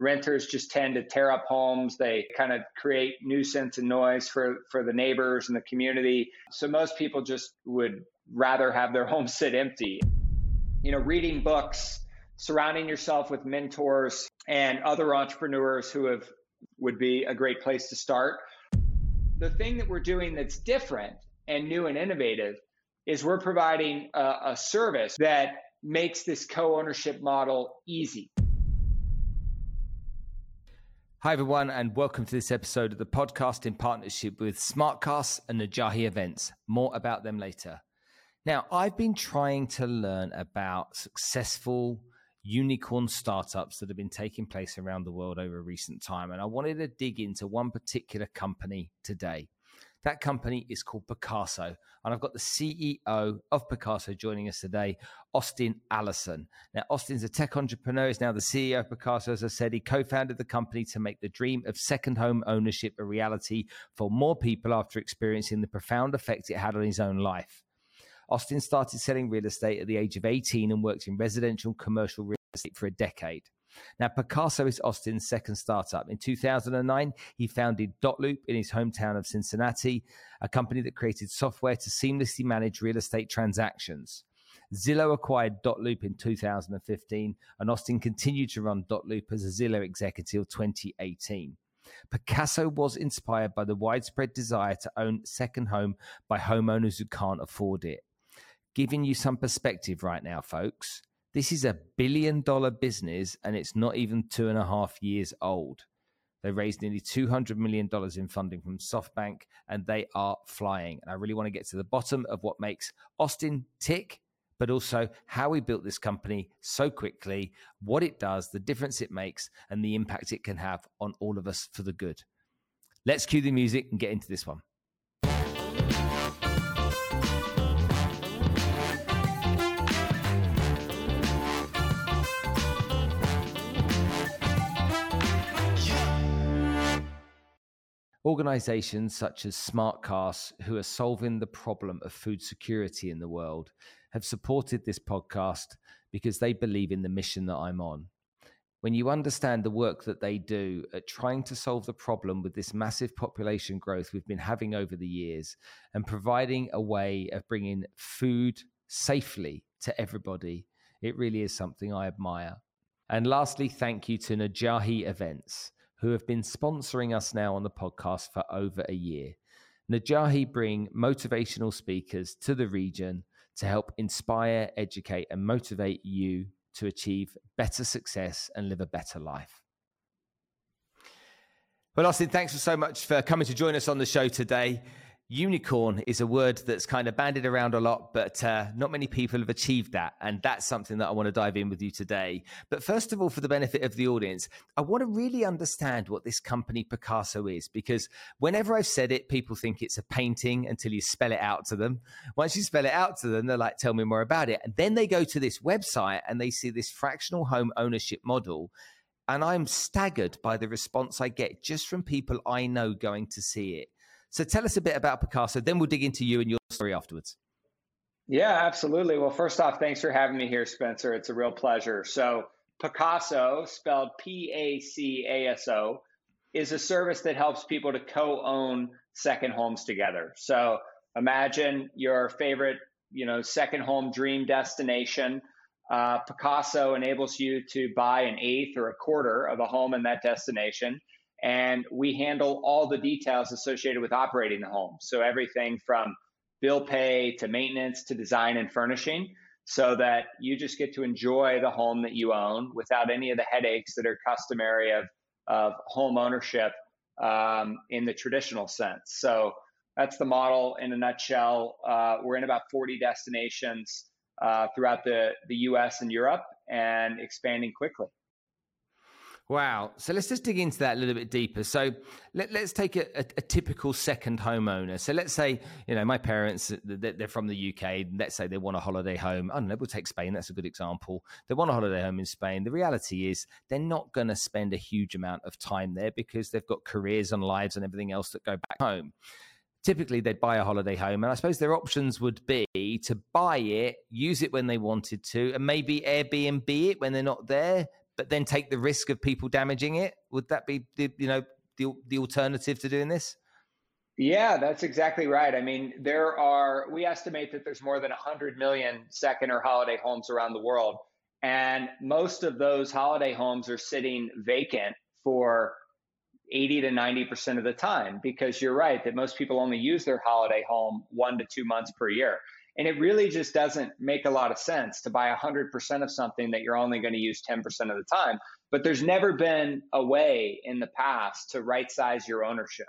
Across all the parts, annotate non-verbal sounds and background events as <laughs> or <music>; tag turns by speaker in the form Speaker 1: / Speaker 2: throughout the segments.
Speaker 1: renters just tend to tear up homes. They kind of create nuisance and noise for, for the neighbors and the community. So most people just would rather have their <laughs> home sit empty. You know, reading books, surrounding yourself with mentors and other entrepreneurs who have would be a great place to start. The thing that we're doing that's different and new and innovative is we're providing a, a service that makes this co-ownership model easy.
Speaker 2: Hi, everyone, and welcome to this episode of the podcast in partnership with Smartkas and Najahi Events. More about them later. Now, I've been trying to learn about successful unicorn startups that have been taking place around the world over recent time, and I wanted to dig into one particular company today. That company is called Pacaso. And I've got the CEO of Pacaso joining us today, Austin Allison. Now, Austin's a tech entrepreneur, is now the CEO of Pacaso. As I said, he co founded the company to make the dream of second home ownership a reality for more people after experiencing the profound effect it had on his own life. Austin started selling real estate at the age of 18 and worked in residential and commercial real estate for a decade. Now, Pacaso is Austin's second startup. In 2009, he founded Dotloop in his hometown of Cincinnati, a company that created software to seamlessly manage real estate transactions. Zillow acquired Dotloop in 2015, and Austin continued to run Dotloop as a Zillow executive 2018. Pacaso was inspired by the widespread desire to own second home by homeowners who can't afford it. Giving you some perspective right now, folks. This is a billion dollar business and it's not even two and a half years old. They raised nearly $200 million in funding from SoftBank and they are flying. And I really want to get to the bottom of what makes Austin tick, but also how we built this company so quickly, what it does, the difference it makes, and the impact it can have on all of us for the good. Let's cue the music and get into this one. Organizations such as Smartkas, who are solving the problem of food security in the world, have supported this podcast because they believe in the mission that I'm on. When you understand the work that they do at trying to solve the problem with this massive population growth we've been having over the years and providing a way of bringing food safely to everybody, it really is something I admire. And lastly, thank you to Najahi Events who have been sponsoring us now on the podcast for over a year. Najahi bring motivational speakers to the region to help inspire, educate, and motivate you to achieve better success and live a better life. Well, Austin, thanks so much for coming to join us on the show today. Unicorn is a word that's kind of bandied around a lot, but uh, not many people have achieved that. And that's something that I want to dive in with you today. But first of all, for the benefit of the audience, I want to really understand what this company Pacaso is, because whenever I've said it, people think it's a painting until you spell it out to them. Once you spell it out to them, they're like, tell me more about it. And then they go to this website and they see this fractional home ownership model. And I'm staggered by the response I get just from people I know going to see it. So tell us a bit about Pacaso, then we'll dig into you and your story afterwards.
Speaker 1: Yeah, absolutely. Well, first off, thanks for having me here, Spencer. It's a real pleasure. So, Pacaso, spelled P A C A S O, is a service that helps people to co own second homes together. So, imagine your favorite, you know, second home dream destination. Uh, Pacaso enables you to buy an eighth or a quarter of a home in that destination and we handle all the details associated with operating the home. So everything from bill pay to maintenance to design and furnishing so that you just get to enjoy the home that you own without any of the headaches that are customary of, of home ownership um, in the traditional sense. So that's the model in a nutshell. Uh, we're in about 40 destinations uh, throughout the, the US and Europe and expanding quickly.
Speaker 2: Wow. So let's just dig into that a little bit deeper. So let, us take a, a, a, typical second homeowner. So let's say, you know, my parents, they're from the UK. Let's say they want a holiday home. I don't know, we'll take Spain. That's a good example. They want a holiday home in Spain. The reality is they're not going to spend a huge amount of time there because they've got careers and lives and everything else that go back home typically they'd buy a holiday home and i suppose their options would be to buy it use it when they wanted to and maybe airbnb it when they're not there but then take the risk of people damaging it? Would that be the you know the the alternative to doing this?
Speaker 1: Yeah, that's exactly right. I mean, there are, we estimate that there's more than 100 million second or holiday homes around the world. And most of those holiday homes are sitting vacant for 80 to 90% of the time because you're right that most people only use their holiday home one to two months per year. And it really just doesn't make a lot of sense to buy 100% of something that you're only going to use 10% of the time. But there's never been a way in the past to right size your ownership.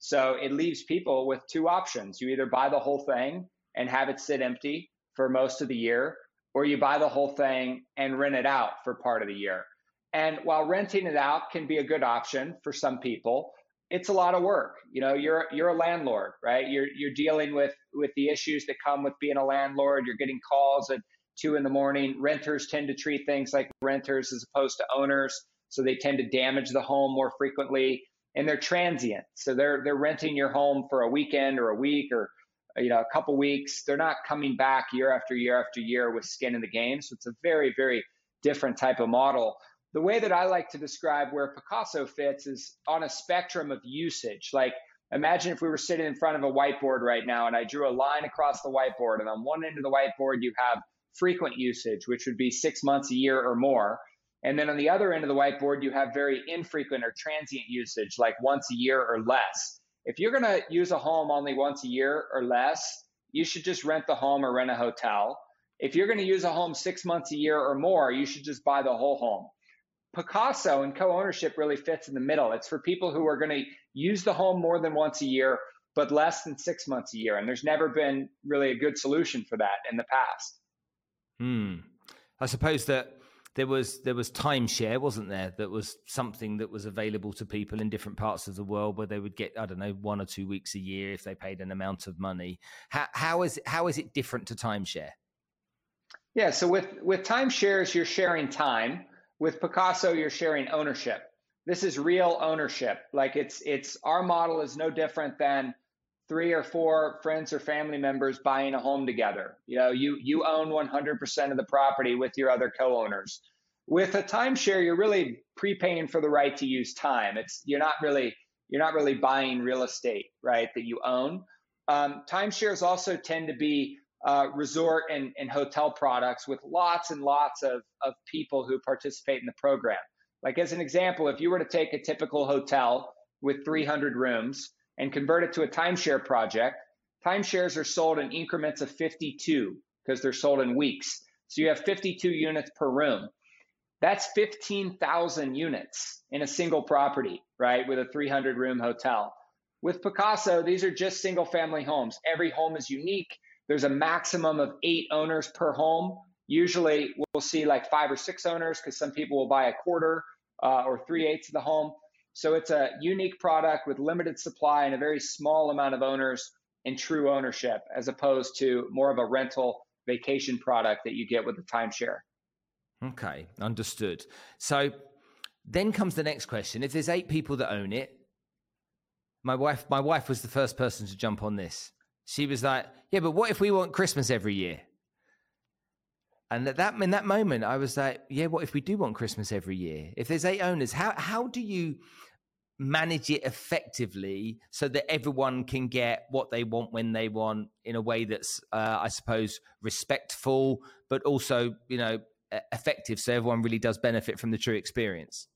Speaker 1: So it leaves people with two options. You either buy the whole thing and have it sit empty for most of the year, or you buy the whole thing and rent it out for part of the year. And while renting it out can be a good option for some people, it's a lot of work. You know, you're you're a landlord, right? You're you're dealing with with the issues that come with being a landlord. You're getting calls at two in the morning. Renters tend to treat things like renters as opposed to owners, so they tend to damage the home more frequently and they're transient. So they're they're renting your home for a weekend or a week or you know a couple weeks. They're not coming back year after year after year with skin in the game. So it's a very very different type of model. The way that I like to describe where Pacaso fits is on a spectrum of usage. Like imagine if we were sitting in front of a whiteboard right now and I drew a line across the whiteboard and on one end of the whiteboard you have frequent usage, which would be six months a year or more. And then on the other end of the whiteboard, you have very infrequent or transient usage, like once a year or less. If you're going to use a home only once a year or less, you should just rent the home or rent a hotel. If you're going to use a home six months a year or more, you should just buy the whole home. Pacaso and co ownership really fits in the middle. It's for people who are going to use the home more than once a year, but less than six months a year. And there's never been really a good solution for that in the past.
Speaker 2: Hmm. I suppose that there was there was timeshare, wasn't there? That was something that was available to people in different parts of the world where they would get I don't know one or two weeks a year if they paid an amount of money. How how is how is it different to timeshare?
Speaker 1: Yeah, so with with timeshares you're sharing time. With Pacaso, you're sharing ownership. This is real ownership. Like it's it's our model is no different than three or four friends or family members buying a home together. You know, you you own 100% of the property with your other co-owners. With a timeshare, you're really prepaying for the right to use time. It's you're not really you're not really buying real estate, right? That you own. Um, timeshares also tend to be uh, resort and, and hotel products with lots and lots of, of people who participate in the program. Like as an example, if you were to take a typical hotel with 300 rooms, and convert it to a timeshare project, timeshares are sold in increments of 52 because they're sold in weeks. So you have 52 units per room. That's 15,000 units in a single property, right? With a 300 room hotel. With Pacaso, these are just single family homes. Every home is unique. There's a maximum of eight owners per home. Usually we'll see like five or six owners because some people will buy a quarter uh, or three eighths of the home. So it's a unique product with limited supply and a very small amount of owners and true ownership, as opposed to more of a rental vacation product that you get with the timeshare.
Speaker 2: Okay, understood. So then comes the next question. If there's eight people that own it, my wife my wife was the first person to jump on this. She was like, "Yeah, but what if we want Christmas every year?" And at that in that moment, I was like, "Yeah, what if we do want Christmas every year? If there's eight owners, how how do you manage it effectively so that everyone can get what they want when they want in a way that's uh, i suppose respectful but also you know effective so everyone really does benefit from the true experience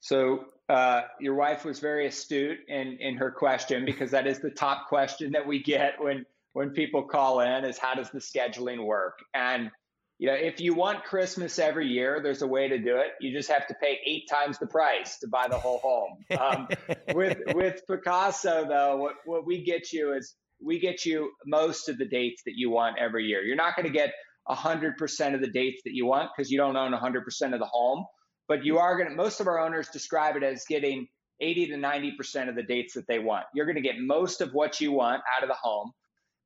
Speaker 1: so uh, your wife was very astute in in her question because that is the top question that we get when when people call in is how does the scheduling work and you know, if you want Christmas every year, there's a way to do it. You just have to pay eight times the price to buy the whole home. Um, <laughs> with with Pacaso though, what, what we get you is we get you most of the dates that you want every year. You're not going to get 100% of the dates that you want because you don't own 100% of the home, but you are going to, most of our owners describe it as getting 80 to 90% of the dates that they want. You're going to get most of what you want out of the home.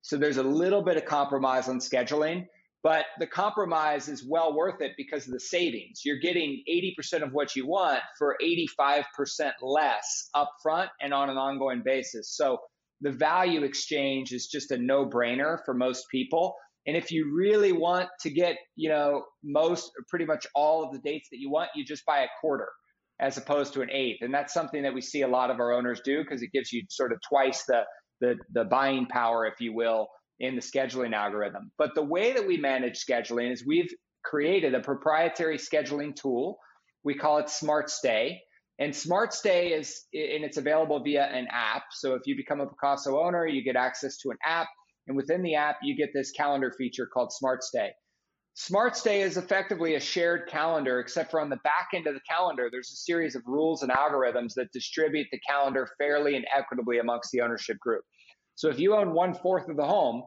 Speaker 1: So there's a little bit of compromise on scheduling. But the compromise is well worth it because of the savings. You're getting 80% of what you want for 85% less upfront and on an ongoing basis. So the value exchange is just a no brainer for most people. And if you really want to get, you know, most pretty much all of the dates that you want, you just buy a quarter as opposed to an eighth. And that's something that we see a lot of our owners do because it gives you sort of twice the, the, the buying power, if you will, in the scheduling algorithm. But the way that we manage scheduling is we've created a proprietary scheduling tool. We call it Smart Stay. And Smart Stay is, and it's available via an app. So if you become a Pacaso owner, you get access to an app. And within the app, you get this calendar feature called Smart Stay. Smart Stay is effectively a shared calendar, except for on the back end of the calendar, there's a series of rules and algorithms that distribute the calendar fairly and equitably amongst the ownership group. So if you own one fourth of the home,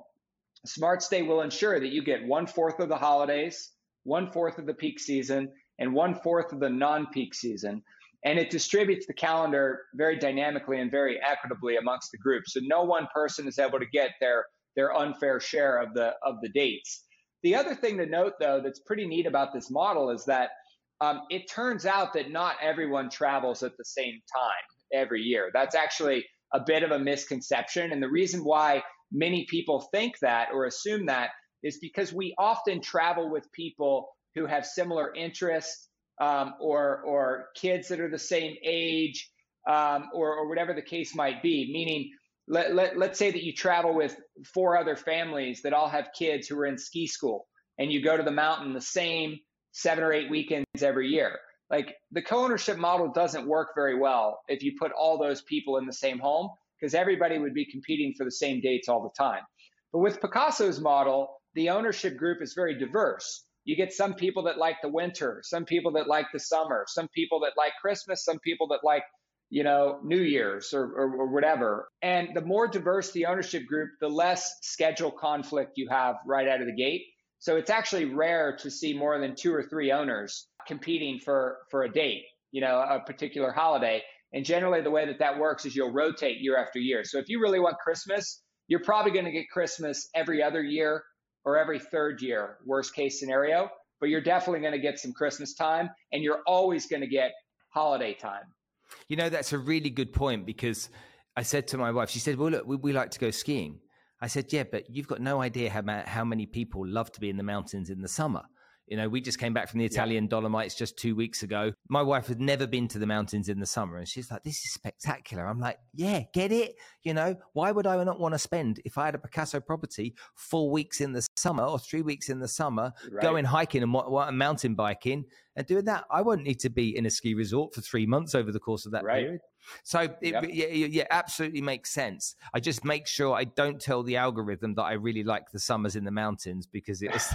Speaker 1: Smart Stay will ensure that you get one fourth of the holidays, one fourth of the peak season, and one fourth of the non peak season. And it distributes the calendar very dynamically and very equitably amongst the group. So no one person is able to get their, their unfair share of the, of the dates. The other thing to note, though, that's pretty neat about this model is that um, it turns out that not everyone travels at the same time every year. That's actually a bit of a misconception. And the reason why many people think that or assume that is because we often travel with people who have similar interests um, or or kids that are the same age um, or, or whatever the case might be. Meaning, let, let, let's say that you travel with four other families that all have kids who are in ski school and you go to the mountain the same seven or eight weekends every year. Like the co ownership model doesn't work very well if you put all those people in the same home because everybody would be competing for the same dates all the time. But with Pacaso's model, the ownership group is very diverse. You get some people that like the winter, some people that like the summer, some people that like Christmas, some people that like, you know, New Year's or, or, or whatever. And the more diverse the ownership group, the less schedule conflict you have right out of the gate. So it's actually rare to see more than two or three owners competing for, for a date, you know, a particular holiday. And generally, the way that that works is you'll rotate year after year. So if you really want Christmas, you're probably going to get Christmas every other year or every third year, worst case scenario. But you're definitely going to get some Christmas time and you're always going to get holiday time.
Speaker 2: You know, that's a really good point because I said to my wife, she said, Well, look, we, we like to go skiing. I said, Yeah, but you've got no idea how, how many people love to be in the mountains in the summer. You know, we just came back from the Italian yeah. Dolomites just two weeks ago. My wife had never been to the mountains in the summer, and she's like, "This is spectacular." I'm like, "Yeah, get it." You know, why would I not want to spend if I had a Pacaso property four weeks in the summer or three weeks in the summer, right. going hiking and what, what, mountain biking and doing that? I won't need to be in a ski resort for three months over the course of that right. period. So it yep. yeah, yeah, absolutely makes sense. I just make sure I don't tell the algorithm that I really like the summers in the mountains because it was.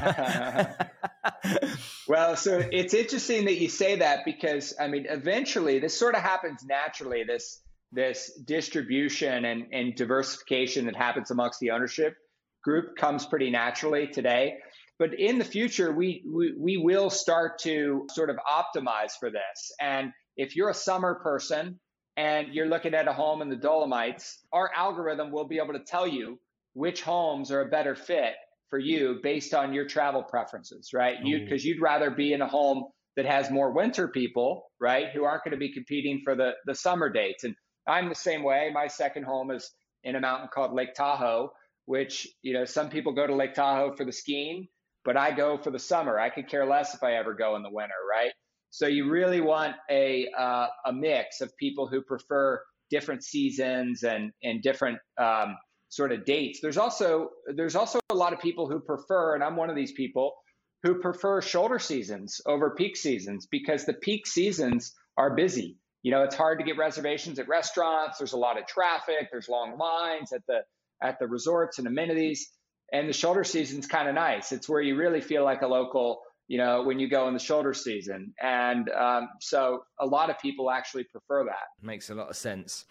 Speaker 2: <laughs>
Speaker 1: well, so it's interesting that you say that because I mean, eventually this sort of happens naturally. This this distribution and, and diversification that happens amongst the ownership group comes pretty naturally today. But in the future, we, we, we will start to sort of optimize for this. And if you're a summer person and you're looking at a home in the Dolomites, our algorithm will be able to tell you which homes are a better fit for you based on your travel preferences, right? You mm. because you'd rather be in a home that has more winter people, right, who aren't going to be competing for the the summer dates. And I'm the same way. My second home is in a mountain called Lake Tahoe, which you know some people go to Lake Tahoe for the skiing, but I go for the summer. I could care less if I ever go in the winter, right? So you really want a uh, a mix of people who prefer different seasons and and different um, sort of dates. There's also there's also a lot of people who prefer, and I'm one of these people who prefer shoulder seasons over peak seasons because the peak seasons are busy. You know, it's hard to get reservations at restaurants. There's a lot of traffic. There's long lines at the at the resorts and amenities. And the shoulder season's kind of nice. It's where you really feel like a local you know, when you go in the shoulder season. And um, so a lot of people actually prefer that.
Speaker 2: Makes a lot of sense.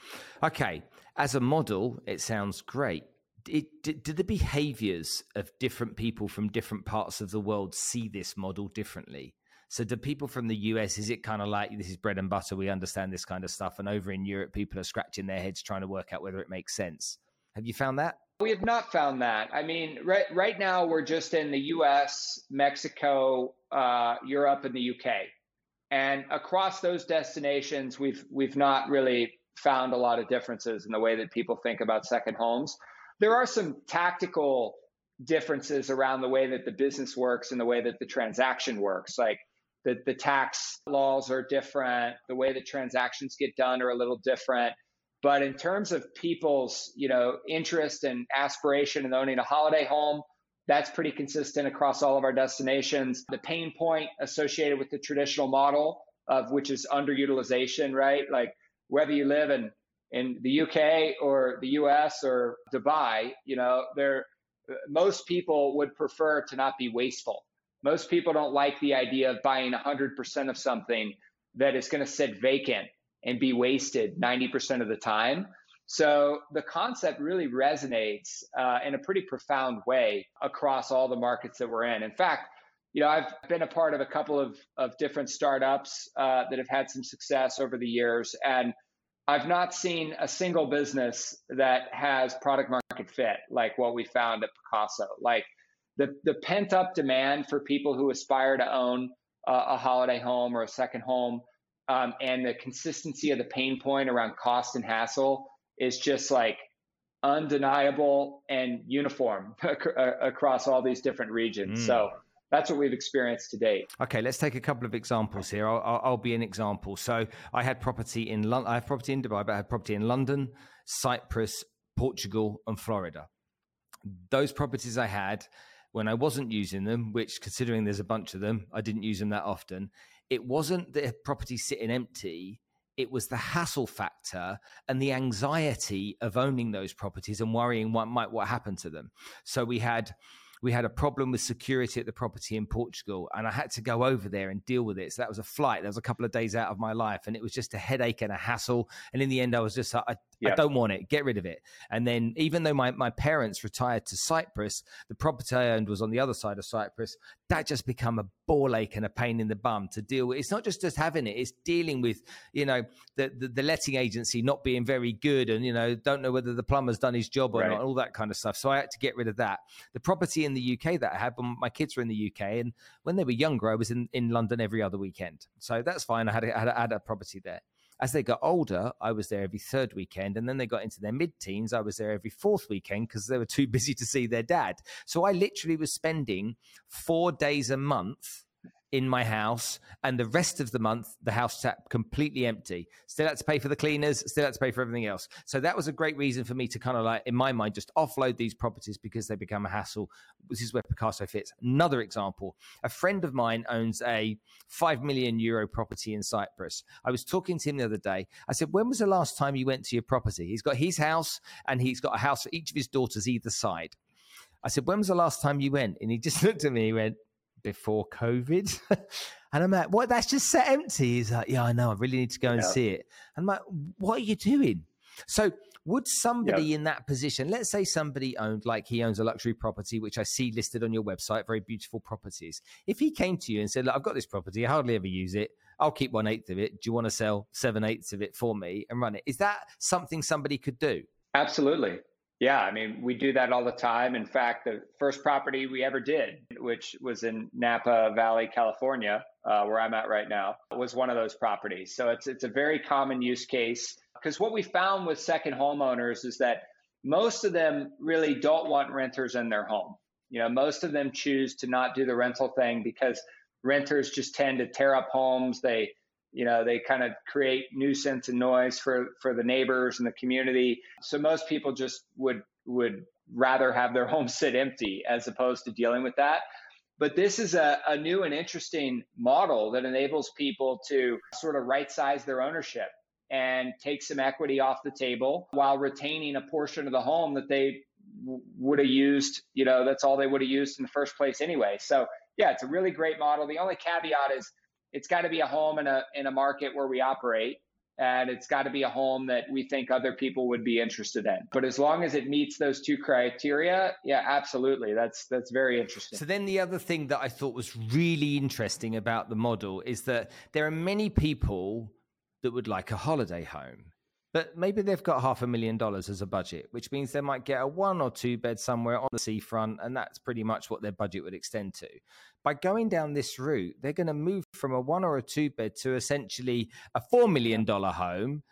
Speaker 2: Okay. As a model, it sounds great. It, the behaviors of different people from different parts of the world see this model differently? So, do people from the US, is it kind of like this is bread and butter? We understand this kind of stuff. And over in Europe, people are scratching their heads trying to work out whether it makes sense. Have you found that?
Speaker 1: We have not found that. I mean, right right now we're just in the U.S., Mexico, uh, Europe, and the U.K. And across those destinations, we've we've not really found a lot of differences in the way that people think about second homes. There are some tactical differences around the way that the business works and the way that the transaction works. Like the, the tax laws are different, the way that transactions get done are a little different. But in terms of people's, you know, interest and aspiration in owning a holiday home, that's pretty consistent across all of our destinations. The pain point associated with the traditional model of which is underutilization, right? Like whether you live in in the UK or the US or Dubai, you know, there most people would prefer to not be wasteful. Most people don't like the idea of buying 100% of something that is going to sit vacant and be wasted 90% of the time. So the concept really resonates uh, in a pretty profound way across all the markets that we're in. In fact, you know, I've been a part of a couple of, of different startups uh, that have had some success over the years, and I've not seen a single business that has product market fit like what we found at Pacaso. Like the the pent up demand for people who aspire to own a holiday home or a second home, um, and the consistency of the pain point around cost and hassle is just like undeniable and uniform <laughs> across all these different regions. Mm. So that's what we've experienced to date.
Speaker 2: Okay, let's take a couple of examples here. I'll, I'll, I'll be an example. So I had property in London. I have property in Dubai, but I had property in London, Cyprus, Portugal, and Florida. Those properties I had when I wasn't using them, which considering there's a bunch of them, I didn't use them that often. It wasn't the property sitting empty. It was the hassle factor and the anxiety of owning those properties and worrying what might what happen to them. So we had we had a problem with security at the property in Portugal, and I had to go over there and deal with it. So that was a flight. That was a couple of days out of my life, and it was just a headache and a hassle. And in the end, I was just like, I, I don't want it. Get rid of it. And then, even though my, my parents retired to Cyprus, the property I owned was on the other side of Cyprus. That just become a ball ache and a pain in the bum to deal with. It's not just just having it; it's dealing with you know the the, the letting agency not being very good, and you know don't know whether the plumber's done his job or right. not, all that kind of stuff. So I had to get rid of that. The property in the UK that I had, my kids were in the UK, and when they were younger, I was in in London every other weekend. So that's fine. I had a, I had a, I had a property there. As they got older, I was there every third weekend. And then they got into their mid teens, I was there every fourth weekend because they were too <laughs> busy to see their dad. So I literally was spending four days a month in my house, and the rest of the month, the house sat completely empty. Still had to pay for the cleaners, still had to pay for everything else. So that was a great reason for me to kind of like, in my mind, just offload these properties because they become a hassle. This is where Pacaso fits. Another example a friend of mine owns a 5 million euro property in Cyprus. I was talking to him the other day. I said, When was the last time you went to your property? He's got his house and he's got a house for each of his daughters either side. I said, When was the last time you went? And he just <laughs> looked at me, and he went, before COVID. <laughs> and I'm like, what? That's just set empty. He's like, yeah, I know. I really need to go and see it. And I'm like, what are you doing? So would somebody yeah. in that position, let's say somebody owned, like he owns a luxury property, which I see listed on your website, very beautiful properties. If he came to you and said, look, I've got this property, I hardly ever use it. I'll keep one eighth of it. Do you want to sell seven eighths of it for me and run it? Is that something somebody could do?
Speaker 1: Absolutely. Yeah, I mean, we do that all the time. In fact, the first property we ever did, which was in Napa Valley, California, uh, where I'm at right now, was one of those properties. So it's it's a very common use case because what we found with second homeowners is that most of them really don't want renters in their home. You know, most of them choose to not do the rental thing because renters just tend to tear up homes. They you know they kind of create nuisance and noise for for the neighbors and the community. So most people just would would rather have their <laughs> home sit empty as opposed to dealing with that. But this is a, a new and interesting model that enables people to sort of right size their ownership and take some equity off the table while retaining a portion of the home that they would have used you know that's all they would have used in the first place anyway. So yeah it's a really great model. The only caveat is it's got to be a home in a in a market where we operate and it's got to be a home that we think other people would be interested in. But as long as it meets those two criteria, yeah, absolutely. That's that's very interesting.
Speaker 2: So then the other thing that I thought was really interesting about the model is that there are many people that would like a holiday home. But maybe they've got half a million dollars as a budget, which means they might get a one or two bed somewhere on the seafront, and that's pretty much what their budget would extend to by going down this route, they're going to move from a one or a two bed to essentially a $4 million home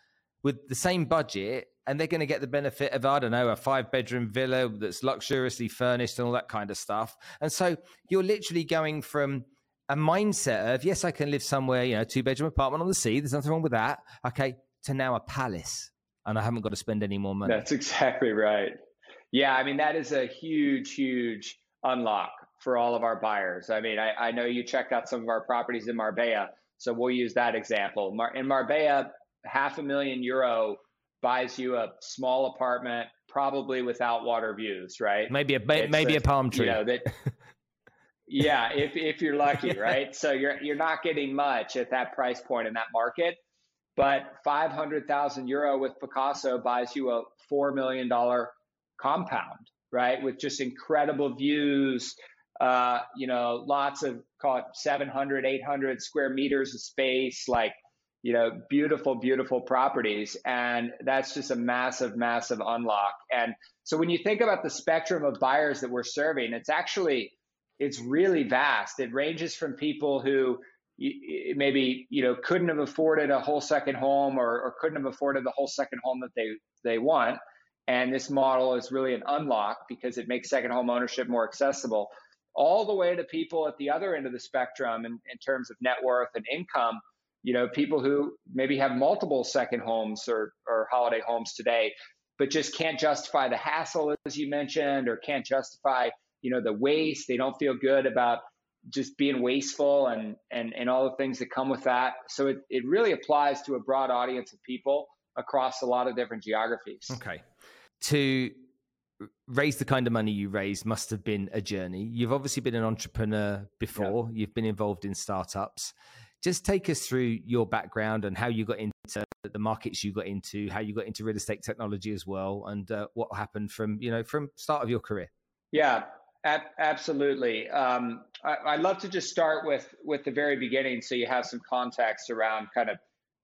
Speaker 2: with the same budget and they're going to get the benefit of, I don't know, a five bedroom villa that's luxuriously furnished and all that kind of stuff. And so you're literally going from a mindset of, yes, I can live somewhere, you know, two bedroom apartment on the sea. There's nothing wrong with that. Okay. To now a palace and I haven't got to spend any more money.
Speaker 1: That's <laughs> exactly right. Yeah. I mean, that is a huge, huge unlock for all of our buyers. I mean, I, I know you checked out some of our properties in Marbella. So we'll use that example. Mar- in Marbella, half a million euro buys you a small apartment, probably without water views, right?
Speaker 2: Maybe a maybe a, a palm tree. You know, that, <laughs>
Speaker 1: yeah, if if you're lucky, right? <laughs> So you're you're not getting much at that price point in that market, but five hundred thousand euro with Pacaso buys you a four million dollar compound, right? With just incredible views. Uh, you know, lots of call it 700, 800 square meters of space, like you know, beautiful, beautiful properties. And that's just a massive, massive unlock. And so when you think about the spectrum of buyers that we're serving, it's actually, it's really vast. It ranges from people who maybe, you know, couldn't have afforded a whole second home or, or couldn't have afforded the whole second home that they, they want. And this model is really an unlock because it makes second home ownership more accessible all the way to people at the other end of the spectrum in, in terms of net worth and income you know, people who maybe have multiple second homes or, or holiday homes today, but just can't justify the hassle, as you mentioned, or can't justify, you know, the waste. They don't feel good about just being wasteful and, and, and all the things that come with that. So it, it really applies to a broad audience of people across a lot of different geographies.
Speaker 2: Okay. To raise the kind of money you raised must have been a journey. You've obviously been an entrepreneur before, you've been involved in startups. Just take us through your background and how you got into the markets you got into, how you got into real estate technology as well, and uh, what happened from you know from start of your career.
Speaker 1: Yeah, ab- absolutely. Um, I, would love to just start with with the very beginning, so you have some context around kind of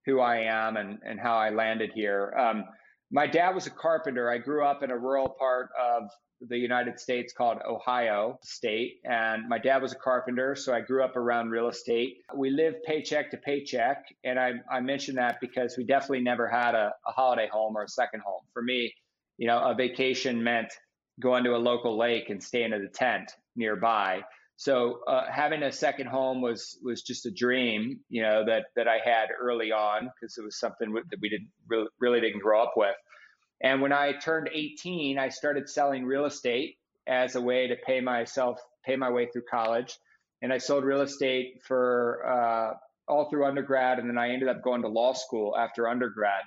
Speaker 1: who I am and and how I landed here. Um, my dad was a carpenter. I grew up in a rural part of the United States called Ohio State. And my dad was a carpenter, so I grew up around real estate. We lived paycheck to paycheck. And I, I mentioned that because we definitely never had a, a holiday home or a second home. For me, you know, a vacation meant going to a local lake and staying in a tent nearby. So uh, having a second home was was just a dream, you know, that that I had early on because it was something that we didn't really, really didn't grow up with. And when I turned 18, I started selling real estate as a way to pay myself, pay my way through college. And I sold real estate for uh, all through undergrad. And then I ended up going to law school after undergrad.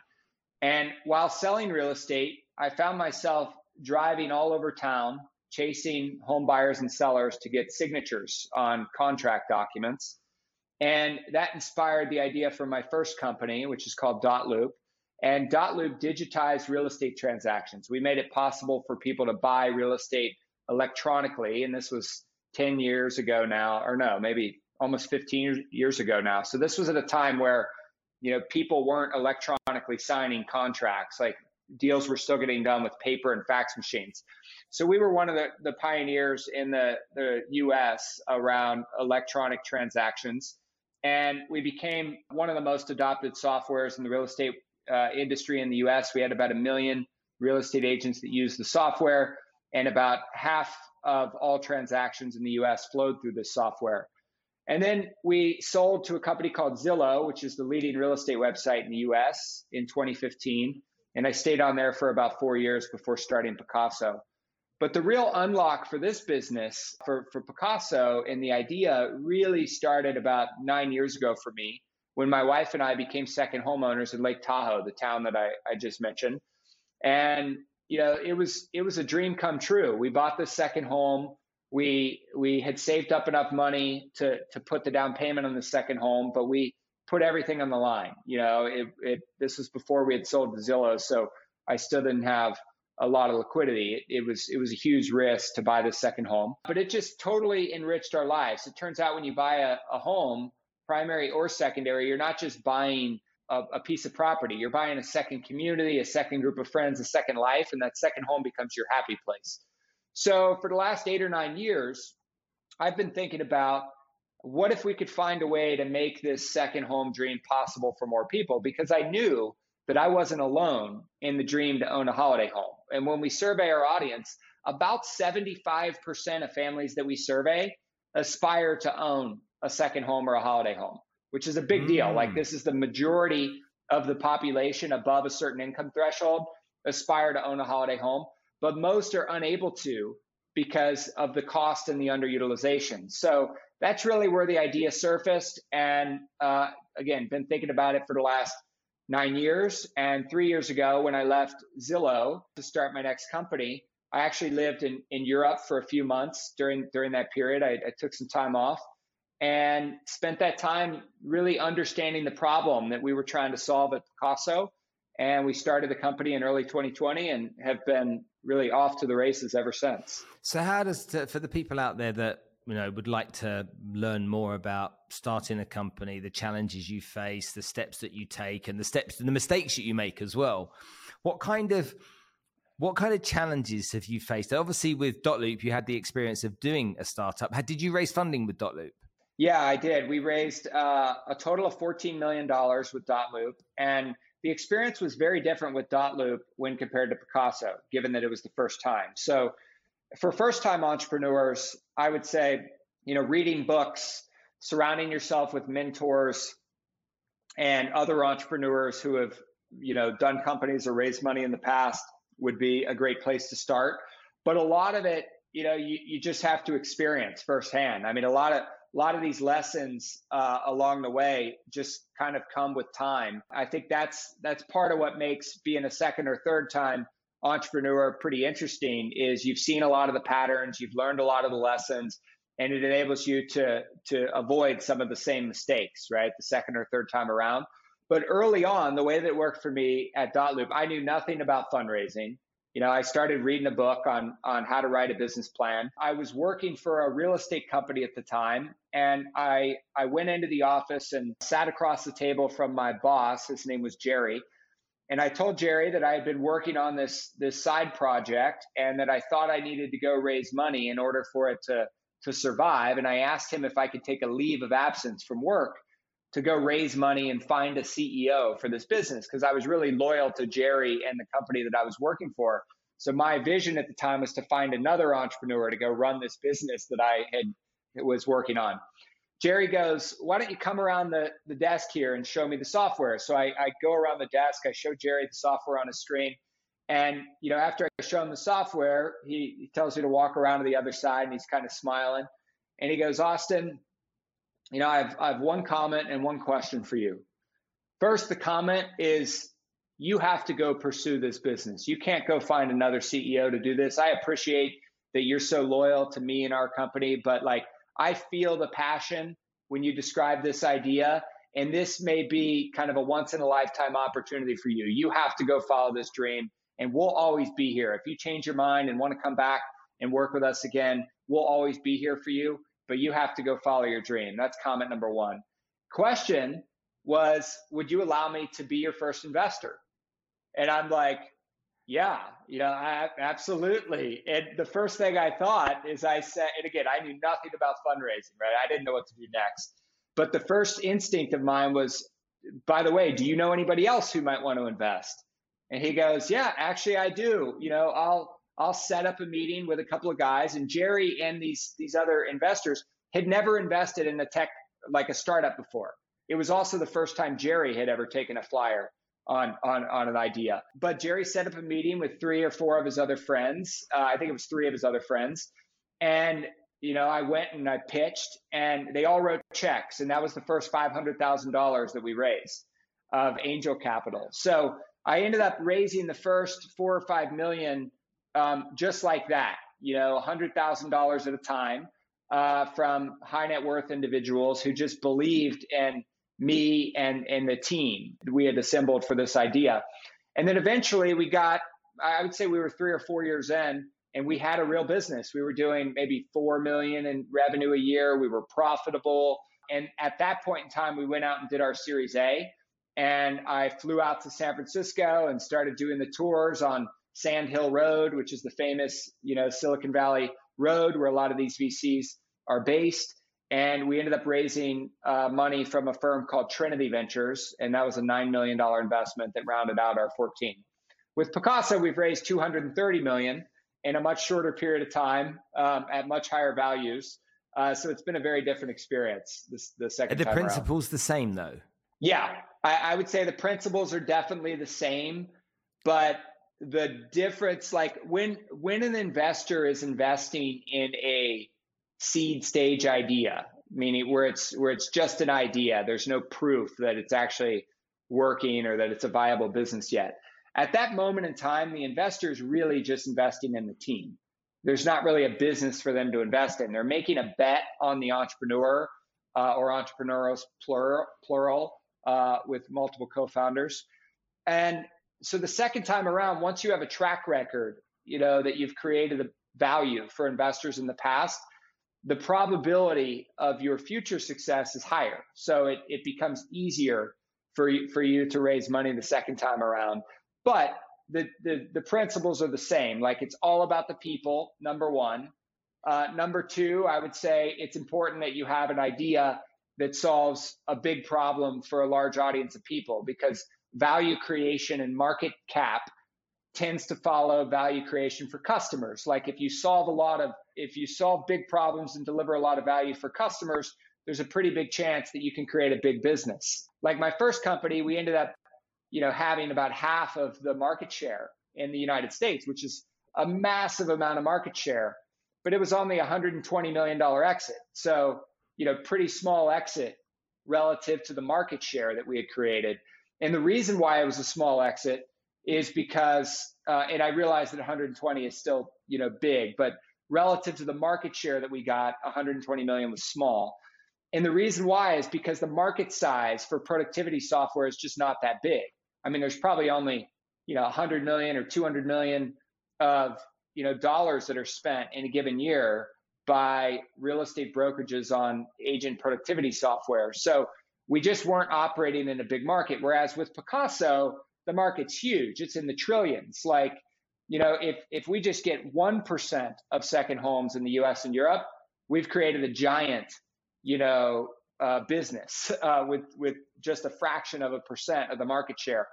Speaker 1: And while selling real estate, I found myself driving all over town, chasing home buyers and sellers to get signatures on contract documents. And that inspired the idea for my first company, which is called Dotloop. And Dotloop digitized real estate transactions. We made it possible for people to buy real estate electronically. And this was 10 years ago now, or no, maybe almost 15 years ago now. So this was at a time where, you know, people weren't electronically signing contracts. Like deals were still getting done with paper and fax machines. So we were one of the, the pioneers in the, the US around electronic transactions. And we became one of the most adopted softwares in the real estate uh, industry in the US. We had about a million real estate agents that used the software, and about half of all transactions in the US flowed through this software. And then we sold to a company called Zillow, which is the leading real estate website in the US in 2015. And I stayed on there for about four years before starting Pacaso. But the real unlock for this business, for, for Pacaso, and the idea really started about nine years ago for me when my wife and I became second homeowners in Lake Tahoe, the town that I, I just mentioned. And you know, it was it was a dream come true. We bought the second home. We we had saved up enough money to to put the down payment on the second home, but we put everything on the line. You know, it, it this was before we had sold to Zillow, so I still didn't have a lot of liquidity. It, it, was it was a huge risk to buy the second home, but it just totally enriched our lives. It turns out when you buy a, a home, primary or secondary, you're not just buying a, a, piece of property. You're buying a second community, a second group of friends, a second life, and that second home becomes your happy place. So for the last eight or nine years, I've been thinking about what if we could find a way to make this second home dream possible for more people? Because I knew that I wasn't alone in the dream to own a holiday home. And when we survey our audience, about 75% of families that we survey aspire to own a second home or a holiday home, which is a big mm. deal. Like this is the majority of the population above a certain income threshold aspire to own a holiday home, but most are unable to because of the cost and the underutilization. So that's really where the idea surfaced. And uh, again, been thinking about it for the last nine years. And three years ago, when I left Zillow to start my next company, I actually lived in, in Europe for a few months during during that period. I, I took some time off and spent that time really understanding the problem that we were trying to solve at Pacaso. And we started the company in early 2020 and have been really off to the races ever since.
Speaker 2: So, how does to, for the people out there that you know would like to learn more about starting a company, the challenges you face, the steps that you take, and the steps and the mistakes that you make as well? What kind of what kind of challenges have you faced? Obviously, with Dotloop, you had the experience of doing a startup. How, did you raise funding with Dotloop?
Speaker 1: Yeah, I did. We raised uh, a total of $14 million with Dotloop. And the experience was very different with Dotloop when compared to Pacaso, given that it was the first time. So, for first time entrepreneurs, I would say, you know, reading books, surrounding yourself with mentors and other entrepreneurs who have, you know, done companies or raised money in the past would be a great place to start. But a lot of it, you know, you, you just have to experience firsthand. I mean, a lot of a lot of these lessons uh, along the way just kind of come with time. I think that's that's part of what makes being a second or third time entrepreneur pretty interesting. Is you've seen a lot of the patterns, you've learned a lot of the lessons, and it enables you to to avoid some of the same mistakes, right? The second or third time around. But early on, the way that worked for me at Dotloop, I knew nothing about fundraising. You know, I started reading a book on on how to write a business plan. I was working for a real estate company at the time, and I I went into the office and sat across the table from my boss. His name was Jerry. And I told Jerry that I had been working on this this side project and that I thought I needed to go raise money in order for it to to survive. And I asked him if I could take a leave of absence from work to go raise money and find a CEO for this business because I was really loyal to Jerry and the company that I was working for. So my vision at the time was to find another entrepreneur to go run this business that I had was working on. Jerry goes, why don't you come around the, the desk here and show me the software? So I, I go around the desk, I show Jerry the software on a screen. And, you know, after I show him the software, he, he tells me to walk around to the other side and he's kind of smiling. And he goes, Austin, you know, I have, I have one comment and one question for you. First, the comment is you have to go pursue this business. You can't go find another CEO to do this. I appreciate that you're so loyal to me and our company, but like I feel the passion when you describe this idea. And this may be kind of a once in a lifetime opportunity for you. You have to go follow this dream, and we'll always be here. If you change your mind and want to come back and work with us again, we'll always be here for you but you have to go follow your dream. That's comment number one. Question was, would you allow me to be your first investor? And I'm like, yeah, you know, I, absolutely. And the first thing I thought is I said, and again, I knew nothing about fundraising, right? I didn't know what to do next. But the first instinct of mine was, by the way, do you know anybody else who might want to invest? And he goes, yeah, actually I do. You know, I'll I'll set up a meeting with a couple of guys, and Jerry and these these other investors had never invested in a tech like a startup before. It was also the first time Jerry had ever taken a flyer on on on an idea. But Jerry set up a meeting with three or four of his other friends. Uh, I think it was three of his other friends, and you know I went and I pitched, and they all wrote checks, and that was the first five hundred thousand dollars that we raised of angel capital. So I ended up raising the first four or five million um, just like that, you know, $100,000 at a time uh, from high net worth individuals who just believed in me and, and the team we had assembled for this idea. And then eventually we got, I would say we were three or four years in and we had a real business. We were doing maybe 4 million in revenue a year. We were profitable. And at that point in time, we went out and did our series A. And I flew out to San Francisco and started doing the tours on Sand Hill Road, which is the famous, you know, Silicon Valley road where a lot of these VCs are based. And we ended up raising uh, money from a firm called Trinity Ventures, and that was a $9 million investment that rounded out our 14. With Pacaso, we've raised 230 million in a much shorter period of time um, at much higher values. Uh, so it's been a very different experience. This the second.
Speaker 2: Are the
Speaker 1: principles
Speaker 2: around. the same though?
Speaker 1: Yeah, I, I would say the principles are definitely the same, but the difference, like when when an investor is investing in a seed stage idea, meaning where it's where it's just an idea, there's no proof that it's actually working or that it's a viable business yet. At that moment in time, the investor is really just investing in the team. There's not really a business for them to invest in. They're making a bet on the entrepreneur uh, or entrepreneurs plural, plural uh, with multiple co-founders. And so the second time around, once you have a track record, you know that you've created a value for investors in the past, the probability of your future success is higher. So it, it becomes easier for you, for you to raise money the second time around. But the, the, the principles are the same. Like it's all about the people, number one. Uh, number two, I would say it's important that you have an idea that solves a big problem for a large audience of people because value creation and market cap tends to follow value creation for customers. Like if you solve a lot of, if you solve big problems and deliver a lot of value for customers, there's a pretty big chance that you can create a big business. Like my first company, we ended up you know, having about half of the market share in the United States, which is a massive amount of market share. But it was only a $120 million exit. So, you know, pretty small exit relative to the market share that we had created. And the reason why it was a small exit is because, uh, and I realize that 120 is still, you know, big, but relative to the market share that we got, 120 million was small. And the reason why is because the market size for productivity software is just not that big. I mean, there's probably only, you know, 100 million or 200 million of, you know, dollars that are spent in a given year by real estate brokerages on agent productivity software. So we just weren't operating in a big market. Whereas with Pacaso, the market's huge. It's in the trillions. Like, you know, if if we just get 1% of second homes in the US and Europe, we've created a giant, you know, uh, business uh, with with just a fraction of a percent of the market share.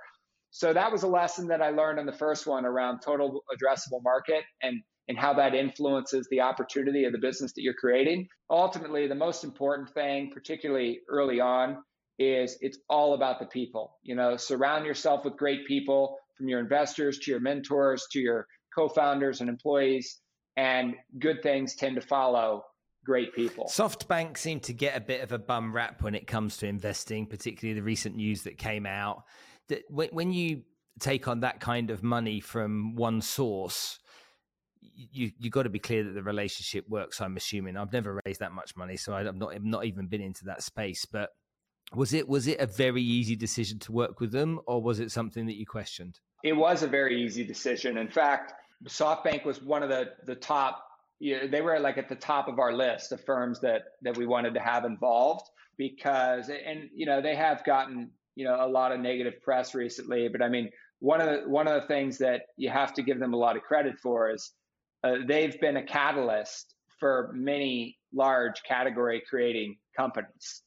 Speaker 1: So that was a lesson that I learned on the first one around total addressable market and and how that influences the opportunity of the business that you're creating. Ultimately, the most important thing, particularly early on, is it's all about the people. You know, surround yourself with great people from your investors to your mentors to your co-founders and employees and good things tend to follow great people.
Speaker 2: SoftBank seemed to get a bit of a bum rap when it comes to investing, particularly the recent news that came out. That when you take on that kind of money from one source, you you got to be clear that the relationship works. I'm assuming I've never raised that much money, so I've not I've not even been into that space. But was it was it a very easy decision to work with them, or was it something that you questioned?
Speaker 1: It was a very easy decision. In fact, SoftBank was one of the the top you know, they were like at the top of our list of firms that that we wanted to have involved because and you know they have gotten you know a lot of negative press recently but i mean one of the one of the things that you have to give them a lot of credit for is uh, they've been a catalyst for many large category creating companies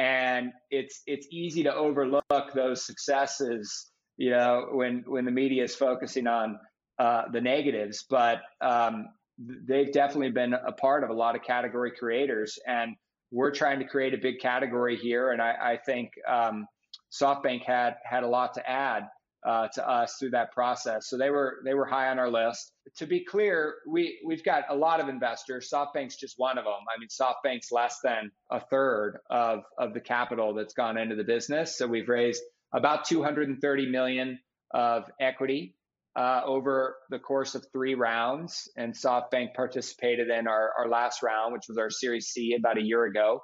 Speaker 1: and it's it's easy to overlook those successes you know when when the media is focusing on uh, the negatives. But um, they've definitely been a part of a lot of category creators, and we're trying to create a big category here. And I, I think um, SoftBank had had a lot to add uh, to us through that process. So they were they were high on our list. To be clear, we we've got a lot of investors. SoftBank's just one of them. I mean, SoftBank's less than a third of of the capital that's gone into the business. So we've raised about 230 million of equity uh, over the course of three rounds. And SoftBank participated in our, our last round, which was our Series C about a year ago.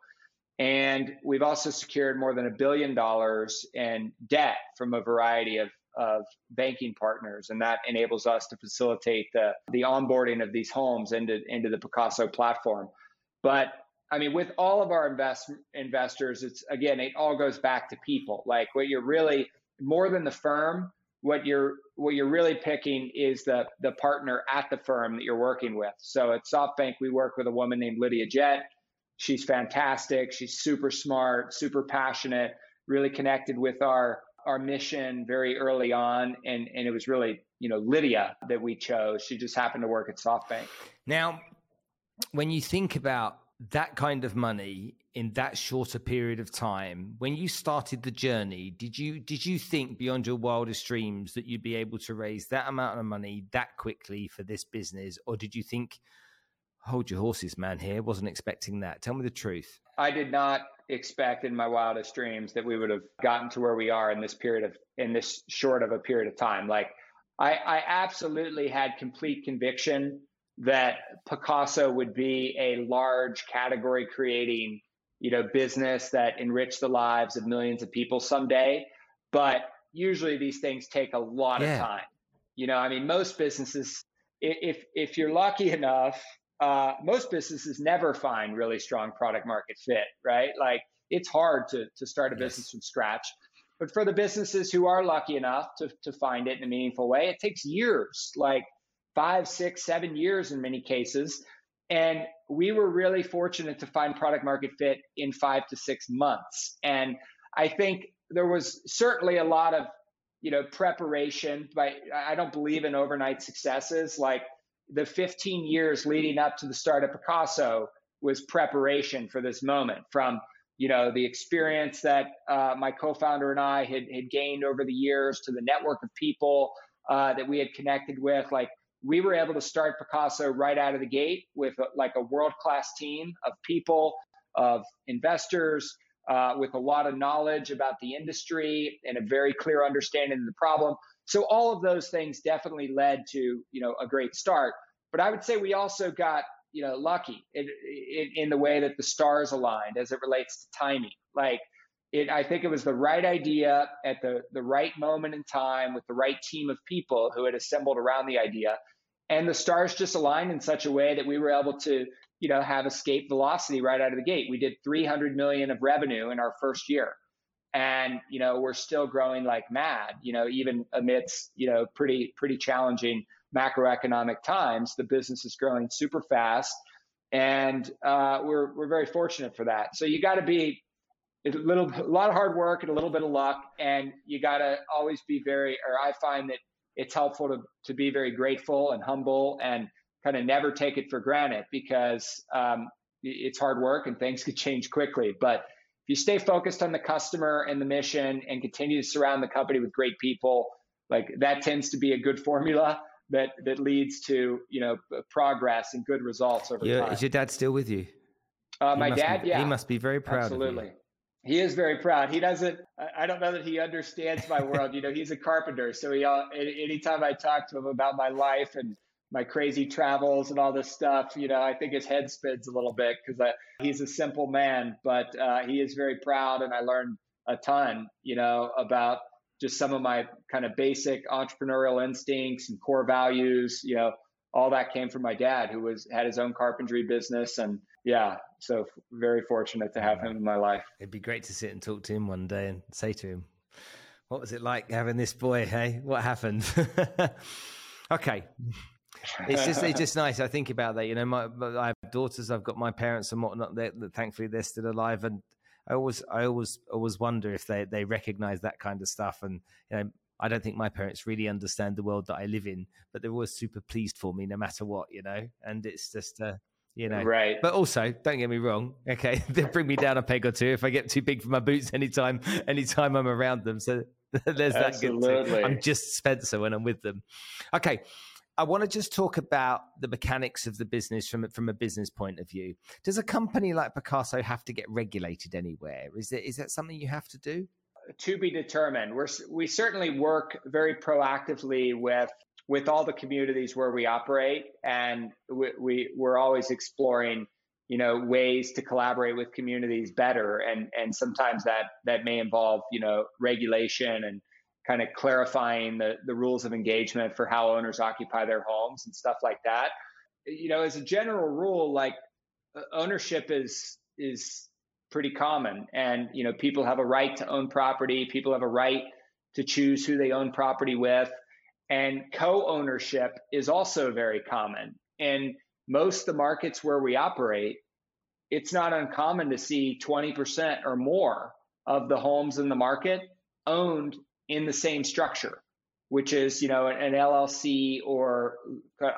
Speaker 1: And we've also secured more than a billion dollars in debt from a variety of, of banking partners. And that enables us to facilitate the, the onboarding of these homes into, into the Pacaso platform. But I mean, with all of our invest, investors, it's again, it all goes back to people. Like what you're really more than the firm, what you're what you're really picking is the the partner at the firm that you're working with. So at SoftBank, we work with a woman named Lydia Jett. she's fantastic. She's super smart, super passionate, really connected with our our mission very early on, and and it was really you know Lydia that we chose. She just happened to work at SoftBank.
Speaker 2: Now, when you think about that kind of money in that shorter period of time when you started the journey did you did you think beyond your wildest dreams that you'd be able to raise that amount of money that quickly for this business or did you think hold your horses man here wasn't expecting that tell me the truth
Speaker 1: i did not expect in my wildest dreams that we would have gotten to where we are in this period of in this short of a period of time like i i absolutely had complete conviction that Pacaso would be a large category creating, you know, business that enriched the lives of millions of people someday. But usually these things take a lot yeah. of time. You know, I mean, most businesses, if if you're lucky enough, uh, most businesses never find really strong product market fit, right? Like it's hard to to start a business from scratch. But for the businesses who are lucky enough to to find it in a meaningful way, it takes years. Like five, six, seven years in many cases. And we were really fortunate to find product market fit in five to six months. And I think there was certainly a lot of, you know, preparation, but I don't believe in overnight successes. Like the 15 years leading up to the start of Pacaso was preparation for this moment from, you know, the experience that uh, my co-founder and I had, had gained over the years to the network of people uh, that we had connected with. Like we were able to start Pacaso right out of the gate with a, like a world class team of people, of investors, uh, with a lot of knowledge about the industry and a very clear understanding of the problem. So all of those things definitely led to you know a great start. But I would say we also got you know lucky in, in, in the way that the stars aligned as it relates to timing. Like it, I think it was the right idea at the the right moment in time with the right team of people who had assembled around the idea and the stars just aligned in such a way that we were able to you know have escape velocity right out of the gate we did 300 million of revenue in our first year and you know we're still growing like mad you know even amidst you know pretty pretty challenging macroeconomic times the business is growing super fast. And uh, we're we're very fortunate for that. So you got to be a little a lot of hard work and a little bit of luck. And you got to always be very or i find that it's helpful to, to be very grateful and humble and kind of never take it for granted because um, it's hard work and things <laughs> could change quickly. But if you stay focused on the customer and the mission and continue to surround the company with great people, like that tends to be a good formula that that leads to you know progress and good results over
Speaker 2: yeah,
Speaker 1: time.
Speaker 2: Is your dad still with you?
Speaker 1: Uh, my dad,
Speaker 2: be,
Speaker 1: yeah,
Speaker 2: he must be very proud.
Speaker 1: Absolutely. He is very proud. He doesn't. I don't know that he understands my world. You know, he's a carpenter, so he. Anytime I talk to him about my life and my crazy travels and all this stuff, you know, I think his head spins a little bit because he's a simple man, but uh, he is very proud, and I learned a ton, you know, about just some of my kind of basic entrepreneurial instincts and core values. You know, all that came from my dad, who was had his own carpentry business, and yeah, so very fortunate to have him in my life.
Speaker 2: It'd be great to sit and talk to him one day and say to him, "What was it like having this boy? Hey, what happened?" <laughs> okay. It's just it's <laughs> just nice. I think about that. You know, my I have daughters. I've got my parents and whatnot. That thankfully they're still alive, and I always I always always wonder if they they recognize that kind of stuff. And you know, I don't think my parents really understand the world that I live in, but they're always super pleased for me no matter what. You know, and it's just. Uh, you know.
Speaker 1: Right.
Speaker 2: But also, don't get me wrong. Okay, <laughs> they'll bring me down a peg or two if I get too big for my boots anytime anytime I'm around them. So <laughs> there's that Absolutely. good. I'm just Spencer when I'm with them. Okay. I want to just talk about the mechanics of the business from from a business point of view. Does a company like Pacaso have to get regulated anywhere? Is that is that something you have to do?
Speaker 1: To be determined. We're we certainly work very proactively with with all the communities where we operate, and we, we we're always exploring you know ways to collaborate with communities better and and sometimes that that may involve you know regulation and kind of clarifying the the rules of engagement for how owners occupy their homes and stuff like that. You know as a general rule like uh, ownership is is pretty common. And you know people have a right to own property. People have a right to choose who they own property with. And co ownership is also very common. In most the markets where we operate, it's not uncommon to see 20% or more of the homes in the market owned in the same structure, which is, you know, an LLC or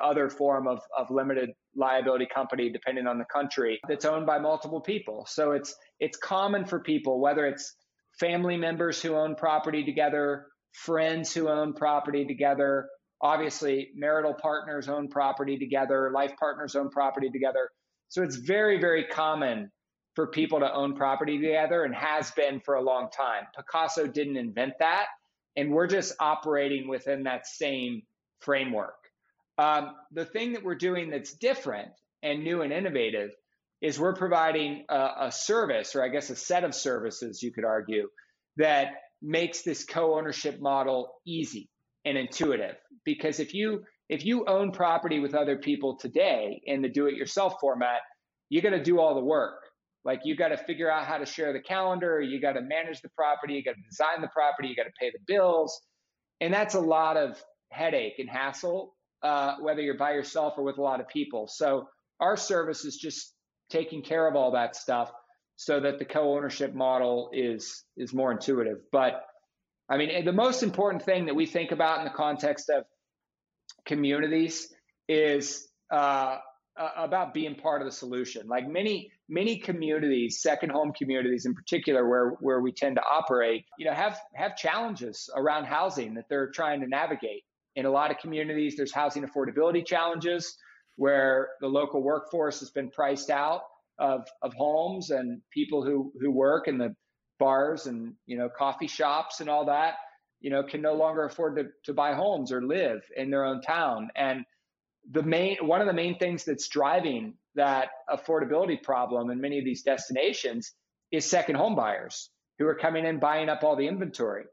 Speaker 1: other form of, of limited liability company, depending on the country, that's owned by multiple people. So it's it's common for people, whether it's family members who own property together, friends who own property together, obviously marital partners own property together, life partners own property together. So it's very, very common for people to own property together and has been for a long time. Pacaso didn't invent that, and we're just operating within that same framework. Um, the thing that we're doing that's different and new and innovative is we're providing a, a service, or I guess a set of services, you could argue, that makes this co-ownership model easy and intuitive. Because if you if you own property with other people today in the do-it-yourself format, you got to do all the work. Like you got to figure out how to share the calendar, you got to manage the property, you got to design the property, you got to pay the bills, and that's a lot of headache and hassle, uh, whether you're by yourself or with a lot of people. So our service is just taking care of all that stuff so that the co-ownership model is is more intuitive. But I mean, the most important thing that we think about in the context of communities is uh, Uh, about being part of the solution. Like many many communities, second home communities in particular, where where we tend to operate, you know, have have challenges around housing that they're trying to navigate. In a lot of communities, there's housing affordability challenges where the local workforce has been priced out of, of homes and people who, who work in the bars and you know coffee shops and all that you know can no longer afford to, to buy homes or live in their own town and the main one of the main things that's driving that affordability problem in many of these destinations is second home buyers who are coming in buying up all the inventory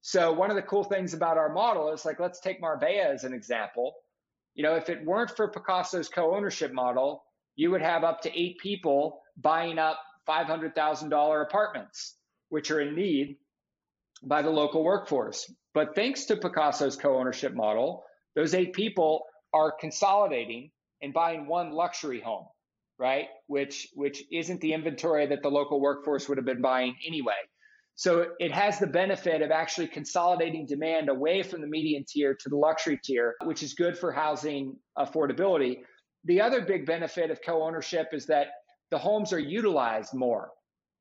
Speaker 1: so one of the cool things about our model is like let's take marbella as an example you know, if it weren't for Pacaso's co-ownership model, you would have up to eight people buying up $500,000 apartments, which are in need by the local workforce. But thanks to Pacaso's co-ownership model, those eight people are consolidating and buying one luxury home, right? Which which isn't the inventory that the local workforce would have been buying anyway. So it has the benefit of actually consolidating demand away from the median tier to the luxury tier, which is good for housing affordability. The other big benefit of co ownership is that the homes are utilized more.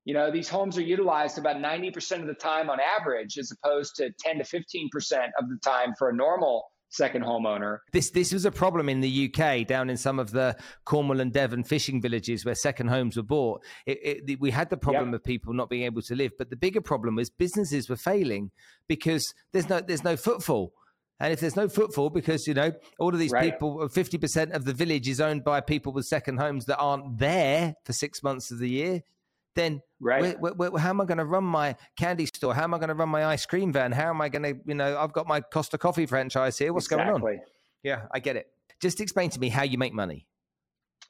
Speaker 1: You know, these homes are utilized about 90% of the time on average, as opposed to 10 to 15% of the time for a normal second homeowner.
Speaker 2: This this was a problem in the UK, down in some of the Cornwall and Devon fishing villages where second homes were bought. It, it, we had the problem yep. of people not being able to live, but the bigger problem was businesses were failing because there's no there's no footfall. And if there's no footfall, because you know all of these right. people, fifty percent of the village is owned by people with second homes that aren't there for six months of the year then right. Where, where, how am I going to run my candy store? How am I going to run my ice cream van? How am I going to, you know, I've got my Costa Coffee franchise here. What's exactly. going on? Yeah, I get it. Just explain to me how you make money.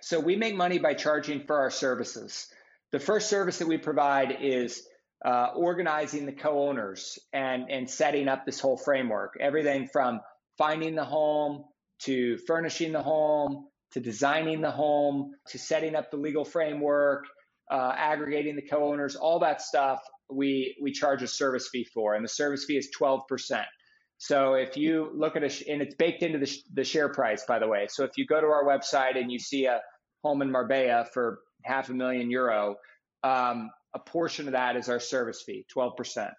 Speaker 1: So we make money by charging for our services. The first service that we provide is uh, organizing the co-owners and and setting up this whole framework. Everything from finding the home to furnishing the home to designing the home to setting up the legal framework uh, aggregating the co-owners, all that stuff we we charge a service fee for, and the service fee is 12%. So if you look at a, and it's baked into the, the share price, by the way. So if you go to our website and you see a home in Marbella for half a million euro, um, a portion of that is our service fee, 12%.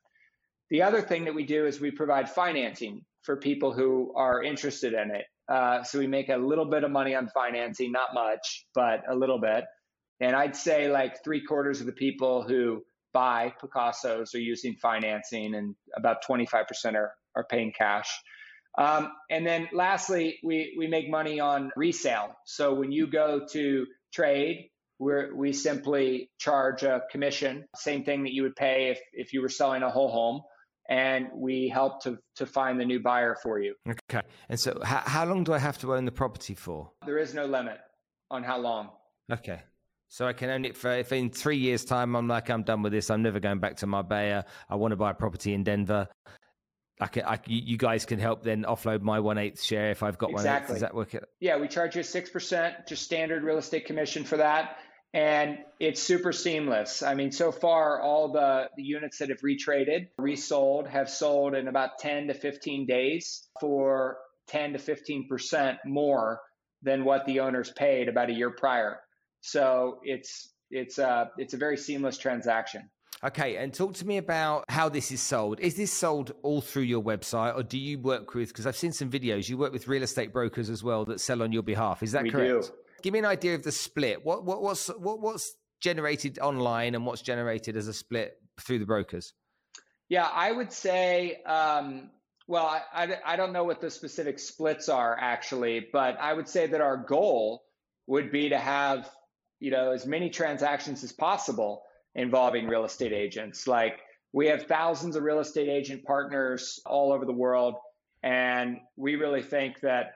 Speaker 1: The other thing that we do is we provide financing for people who are interested in it. Uh, so we make a little bit of money on financing, not much, but a little bit. And I'd say like three quarters of the people who buy Pacasos are using financing, and about 25% are, are paying cash. Um, and then lastly, we, we make money on resale. So when you go to trade, we we simply charge a commission, same thing that you would pay if, if you were selling a whole home. And we help to, to find the new buyer for you.
Speaker 2: Okay. And so, how, how long do I have to own the property for?
Speaker 1: There is no limit on how long.
Speaker 2: Okay. So I can only for if in three years' time I'm like I'm done with this. I'm never going back to Marbella. I want to buy a property in Denver. I can, I, you guys can help then offload my one eighth share if I've got one. exactly. one eighth. Does that work?
Speaker 1: Yeah, we charge you six percent, just standard real estate commission for that. and it's super seamless. I mean, so far, all the, the units that have retraded, resold, have sold in about 10 to 15 days for 10 to 15% more than what the owners paid about a year prior. So it's it's a uh, it's a very seamless transaction.
Speaker 2: Okay, and talk to me about how this is sold. Is this sold all through your website, or do you work with? Because I've seen some videos. You work with real estate brokers as well that sell on your behalf. Is that
Speaker 1: we
Speaker 2: correct?
Speaker 1: Do.
Speaker 2: Give me an idea of the split. What what what's what, what's generated online and what's generated as a split through the brokers?
Speaker 1: Yeah, I would say. Um, well, I, I, I don't know what the specific splits are actually, but I would say that our goal would be to have you know as many transactions as possible involving real estate agents. Like we have thousands of real estate agent partners all over the world, and we really think that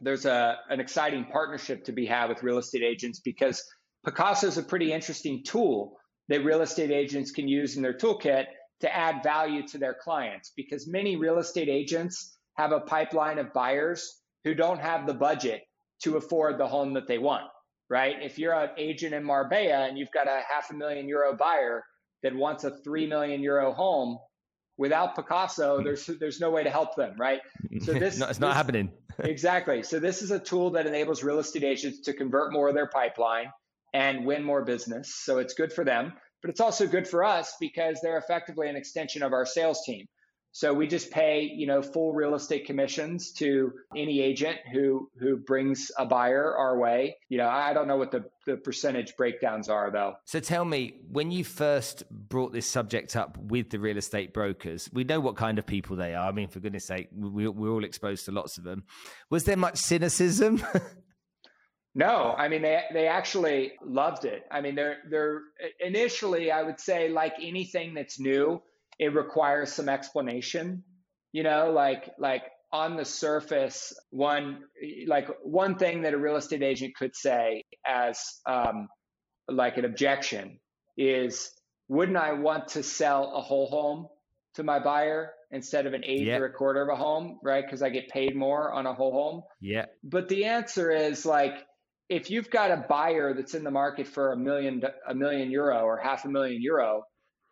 Speaker 1: there's a an exciting partnership to be had with real estate agents because Pacaso is a pretty interesting tool that real estate agents can use in their toolkit to add value to their clients because many real estate agents have a pipeline of buyers who don't have the budget to afford the home that they want right? If you're an agent in Marbella and you've got a half a million euro buyer that wants a three million euro home, without Pacaso, there's there's no way to help them, right?
Speaker 2: So <laughs> this no, it's not
Speaker 1: this,
Speaker 2: happening. <laughs>
Speaker 1: exactly. So this is a tool that enables real estate agents to convert more of their pipeline and win more business. So it's good for them, but it's also good for us because they're effectively an extension of our sales team. So we just pay, you know, full real estate commissions to any agent who who brings a buyer our way. You know, I don't know what the, the percentage breakdowns are though.
Speaker 2: So tell me, when you first brought this subject up with the real estate brokers, we know what kind of people they are. I mean, for goodness sake, we, we're all exposed to lots of them. Was there much cynicism? <laughs>
Speaker 1: No, I mean they they actually loved it. I mean they're they're initially I would say like anything that's new, it requires some explanation you know like like on the surface one like one thing that a real estate agent could say as um, like an objection is wouldn't i want to sell a whole home to my buyer instead of an eighth yep. or a quarter of a home right? Because i get paid more on a whole home.
Speaker 2: Yeah.
Speaker 1: But the answer is like if you've got a buyer that's in the market for a million a million euro or half a million euro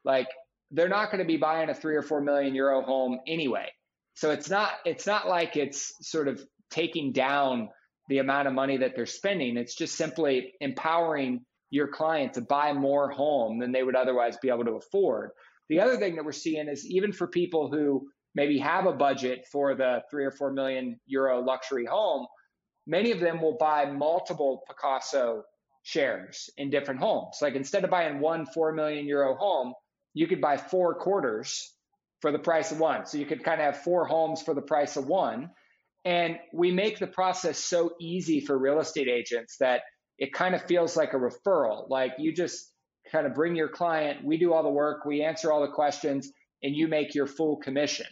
Speaker 1: like they're not going to be buying a three or four million euro home anyway. So it's not it's not like it's sort of taking down the amount of money that they're spending. It's just simply empowering your client to buy more home than they would otherwise be able to afford. The other thing that we're seeing is even for people who maybe have a budget for the three or four million euro luxury home, many of them will buy multiple Pacaso shares in different homes. Like instead of buying one four million euro home, you could buy four quarters for the price of one. So you could kind of have four homes for the price of one. And we make the process so easy for real estate agents that it kind of feels like a referral. Like you just kind of bring your client, we do all the work, we answer all the questions, and you make your full commission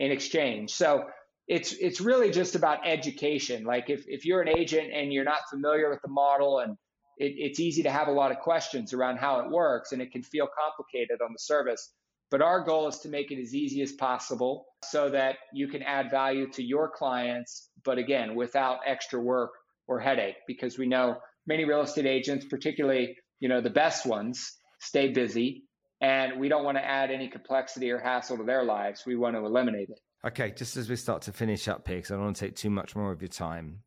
Speaker 1: in exchange. So it's it's really just about education. Like if, if you're an agent and you're not familiar with the model and it, it's easy to have a lot of questions around how it works and it can feel complicated on the service. But our goal is to make it as easy as possible so that you can add value to your clients, but again, without extra work or headache, because we know many real estate agents, particularly, you know, the best ones, stay busy and we don't want to add any complexity or hassle to their lives. We want to eliminate it.
Speaker 2: Okay, just as we start to finish up here, because I don't want to take too much more of your time.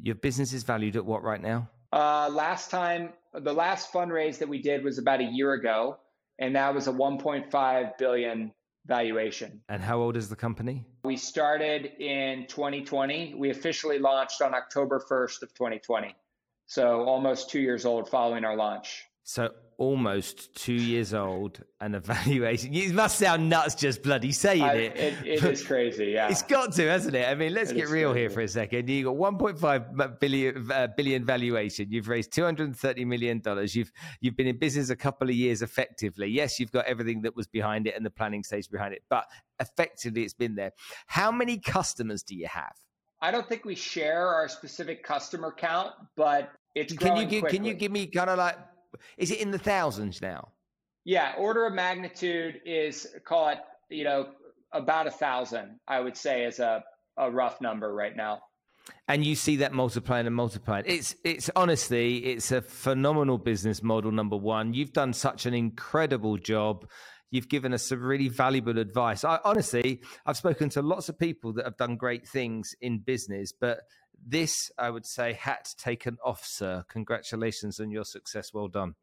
Speaker 2: Your business is valued at what right now?
Speaker 1: Uh, last time, the last fundraise that we did was about a year ago, and that was a 1.5 billion valuation.
Speaker 2: And how old is the company?
Speaker 1: We started in 2020. We officially launched on October 1st of 2020. So almost two years old following our launch.
Speaker 2: So almost two years old and evaluation. It must sound nuts just bloody saying I,
Speaker 1: it. It, it is crazy, yeah.
Speaker 2: It's got to, hasn't it? I mean, let's it get real crazy. here for a second. You got 1.5 billion, uh, billion valuation. You've raised 230 million dollars. You've you've been in business a couple of years effectively. Yes, you've got everything that was behind it and the planning stage behind it, but effectively it's been there. How many customers do you have?
Speaker 1: I don't think we share our specific customer count, but it's
Speaker 2: can you
Speaker 1: give,
Speaker 2: can you give me kind of like is it in the thousands now?
Speaker 1: Yeah, order of magnitude is call it you know about a thousand. I would say is a a rough number right now.
Speaker 2: and you see that multiplying and multiplying. It's it's honestly it's a phenomenal business model. Number one, you've done such an incredible job. You've given us some really valuable advice. I, honestly, I've spoken to lots of people that have done great things in business, but this, I would say, hat taken off, sir. Congratulations on your success. Well done.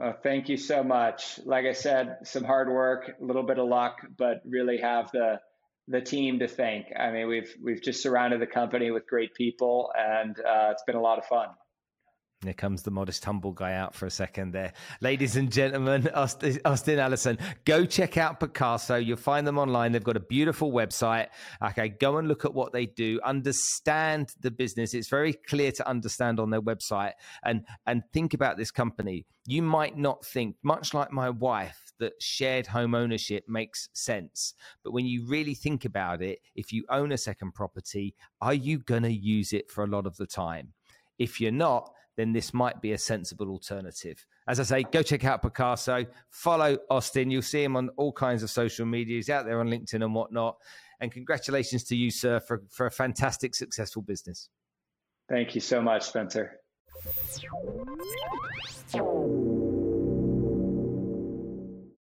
Speaker 1: Oh, thank you so much. Like I said, some hard work, a little bit of luck, but really have the the team to thank. I mean, we've we've just surrounded the company with great people, and uh, it's been a lot of fun.
Speaker 2: Here comes the modest, humble guy out for a second there. Ladies and gentlemen, Austin, Austin Allison, go check out Pacaso. You'll find them online. They've got a beautiful website. Okay, go and look at what they do. Understand the business. It's very clear to understand on their website and, and think about this company. You might not think, much like my wife, that shared home ownership makes sense. But when you really think about it, if you own a second property, are you going to use it for a lot of the time? If you're not, then this might be a sensible alternative. As I say, go check out Pacaso, follow Austin. You'll see him on all kinds of social media. He's out there on LinkedIn and whatnot. And congratulations to you, sir, for, for a fantastic, successful business.
Speaker 1: Thank you so much, Spencer.